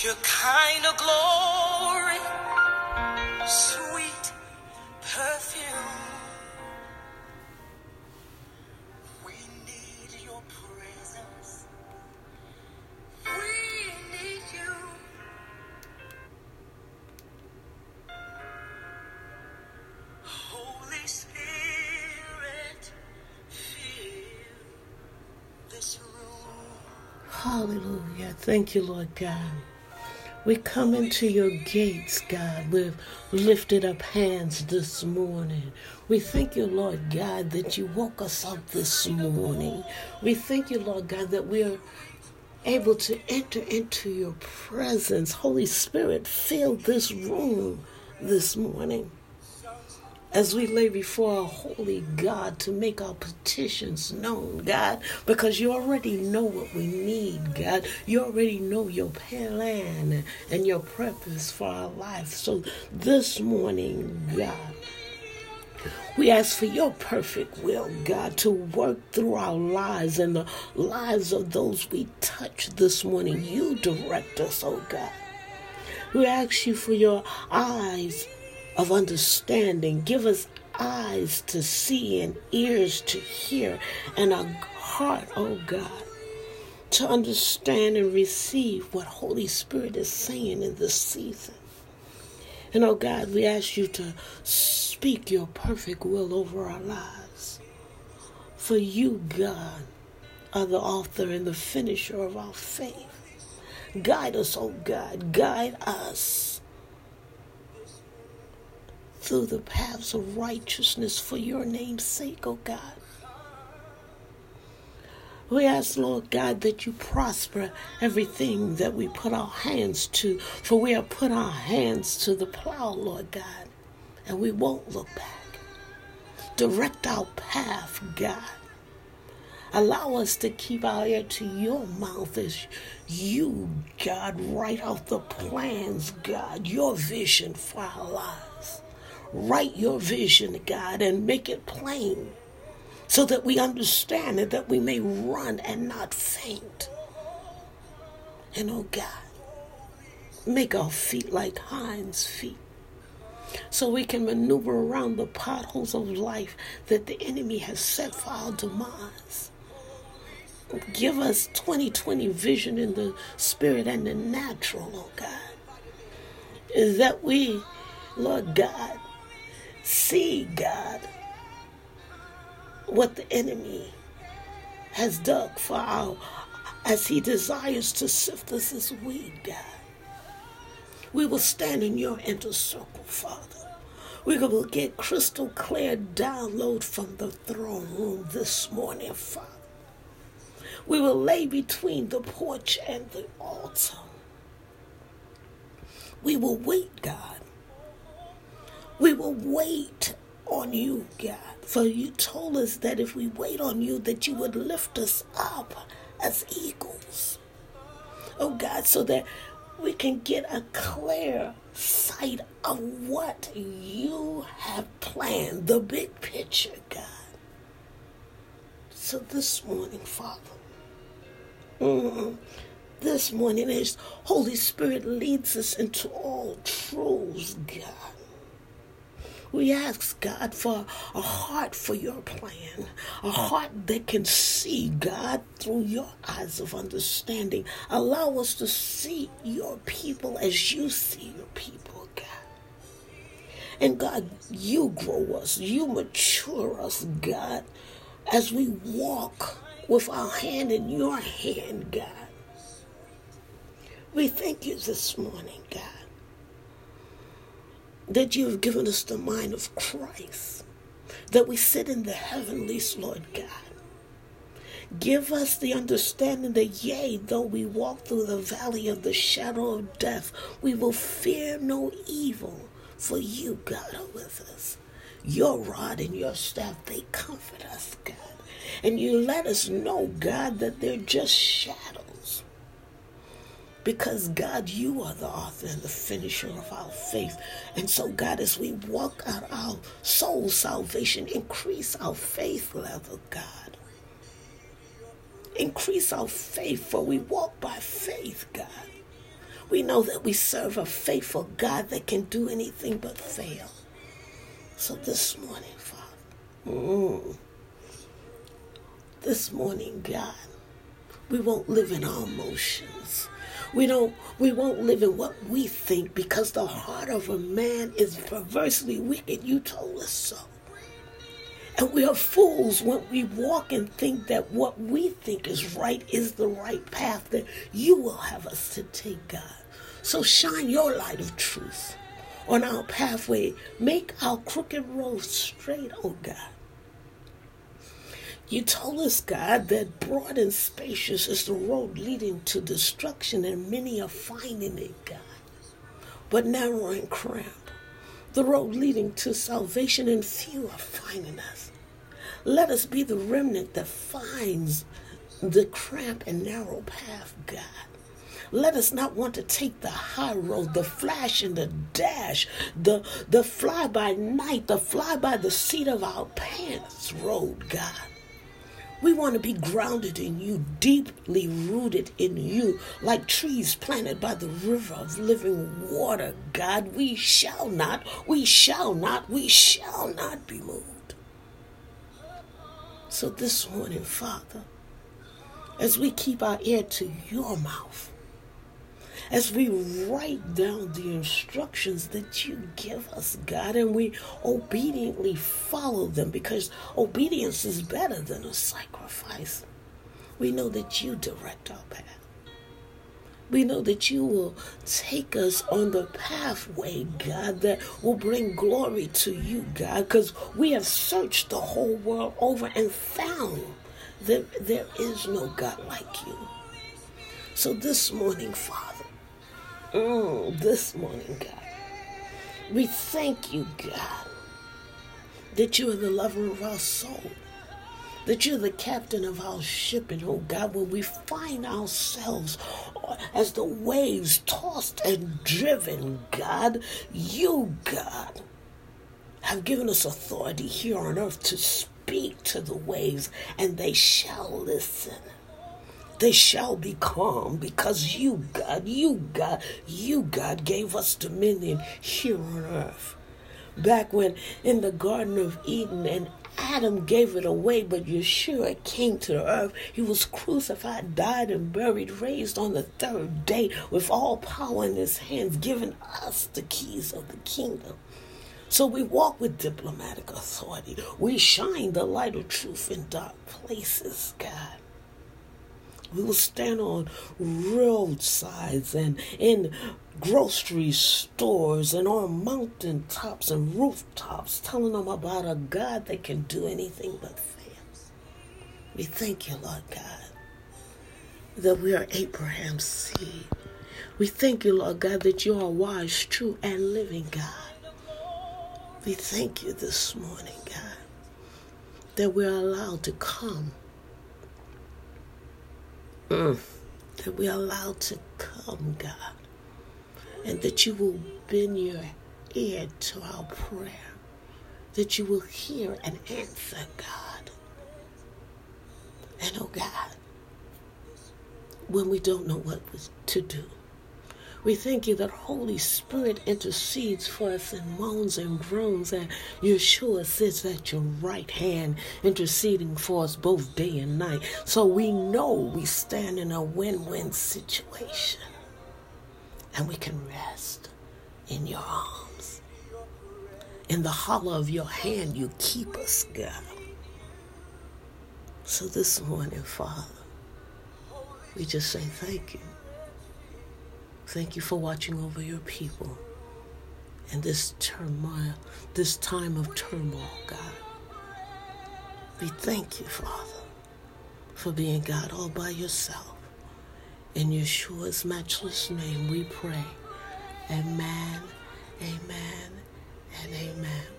Shekinah glory, sweet perfume. We need your presence. We need you. Holy Spirit, fill this room. Hallelujah. Thank you, Lord God. We come into your gates, God, with lifted up hands this morning. We thank you, Lord God, that you woke us up this morning. We thank you, Lord God, that we are able to enter into your presence. Holy Spirit, fill this room this morning as we lay before our holy God to make our petitions known, God, because you already know what we need, God. You already know your plan and your purpose for our life. So this morning, God, we ask for your perfect will, God, to work through our lives and the lives of those we touch this morning. You direct us, oh God. We ask you for your eyes of understanding. Give us eyes to see and ears to hear and a heart, oh God, to understand and receive what Holy Spirit is saying in this season. And oh God, we ask you to speak your perfect will over our lives. For you, God, are the author and the finisher of our faith. Guide us, oh God, guide us through the paths of righteousness for your name's sake, oh God. We ask, Lord God, that you prosper everything that we put our hands to, for we have put our hands to the plow, Lord God, and we won't look back. Direct our path, God. Allow us to keep our ear to your mouth as you, God, write out the plans, God, your vision for our lives. Write your vision, God, and make it plain so that we understand it, that we may run and not faint. And oh God, make our feet like hinds' feet so we can maneuver around the potholes of life that the enemy has set for our demise. Give us 2020 vision in the spirit and the natural, oh God. Is that we, Lord God, see, God, what the enemy has dug for our, as he desires to sift us as weed, God. We will stand in your inner circle, Father. We will get crystal clear download from the throne room this morning, Father. We will lay between the porch and the altar. We will wait, God. We will wait on you, God. For you told us that if we wait on you, that you would lift us up as eagles. Oh, God, so that we can get a clear sight of what you have planned, the big picture, God. So this morning, Father, mm, this morning, as Holy Spirit leads us into all truths, God. We ask God for a heart for your plan, a heart that can see God through your eyes of understanding. Allow us to see your people as you see your people, God. And God, you grow us, you mature us, God, as we walk with our hand in your hand, God. We thank you this morning, God that you have given us the mind of Christ, that we sit in the heavenlies, Lord God. Give us the understanding that, yea, though we walk through the valley of the shadow of death, we will fear no evil, for you, God, are with us. Your rod and your staff, they comfort us, God. And you let us know, God, that they're just shadows because God, you are the author and the finisher of our faith. And so, God, as we walk out our soul salvation, increase our faith level, God. Increase our faith, for we walk by faith, God. We know that we serve a faithful God that can do anything but fail. So this morning, Father, mm, this morning, God, we won't live in our emotions. We don't we won't live in what we think because the heart of a man is perversely wicked. You told us so. And we are fools when we walk and think that what we think is right is the right path that you will have us to take, God. So shine your light of truth on our pathway. Make our crooked road straight, oh God. You told us, God, that broad and spacious is the road leading to destruction, and many are finding it, God. But narrow and cramped, the road leading to salvation, and few are finding us. Let us be the remnant that finds the cramped and narrow path, God. Let us not want to take the high road, the flash and the dash, the, the fly by night, the fly by the seat of our pants road, God. We want to be grounded in you, deeply rooted in you, like trees planted by the river of living water. God, we shall not, we shall not, we shall not be moved. So this morning, Father, as we keep our ear to your mouth, as we write down the instructions that you give us, God, and we obediently follow them because obedience is better than a sacrifice. We know that you direct our path. We know that you will take us on the pathway, God, that will bring glory to you, God, because we have searched the whole world over and found that there is no God like you. So this morning, Father, Mm, this morning, God. We thank you, God, that you are the lover of our soul, that you're the captain of our ship, and oh God, when we find ourselves as the waves tossed and driven, God, you, God, have given us authority here on earth to speak to the waves, and they shall listen they shall be calm because you, God, you, God, you, God, gave us dominion here on earth. Back when in the Garden of Eden and Adam gave it away, but Yeshua came to the earth. He was crucified, died, and buried, raised on the third day with all power in his hands, giving us the keys of the kingdom. So we walk with diplomatic authority. We shine the light of truth in dark places, God. We will stand on roadsides and in grocery stores and on mountain tops and rooftops telling them about a God that can do anything but fail. We thank you, Lord God, that we are Abraham's seed. We thank you, Lord God, that you are wise, true, and living God. We thank you this morning, God, that we're allowed to come Mm. That we are allowed to come, God. And that you will bend your ear to our prayer. That you will hear and answer, God. And oh God, when we don't know what to do, we thank you that Holy Spirit intercedes for us and moans and groans, and Yeshua sits at your right hand, interceding for us both day and night. So we know we stand in a win win situation, and we can rest in your arms. In the hollow of your hand, you keep us, God. So this morning, Father, we just say thank you. Thank you for watching over your people in this turmoil, this time of turmoil, God. We thank you, Father, for being God all by yourself. In Yeshua's matchless name we pray. Amen, amen, and amen.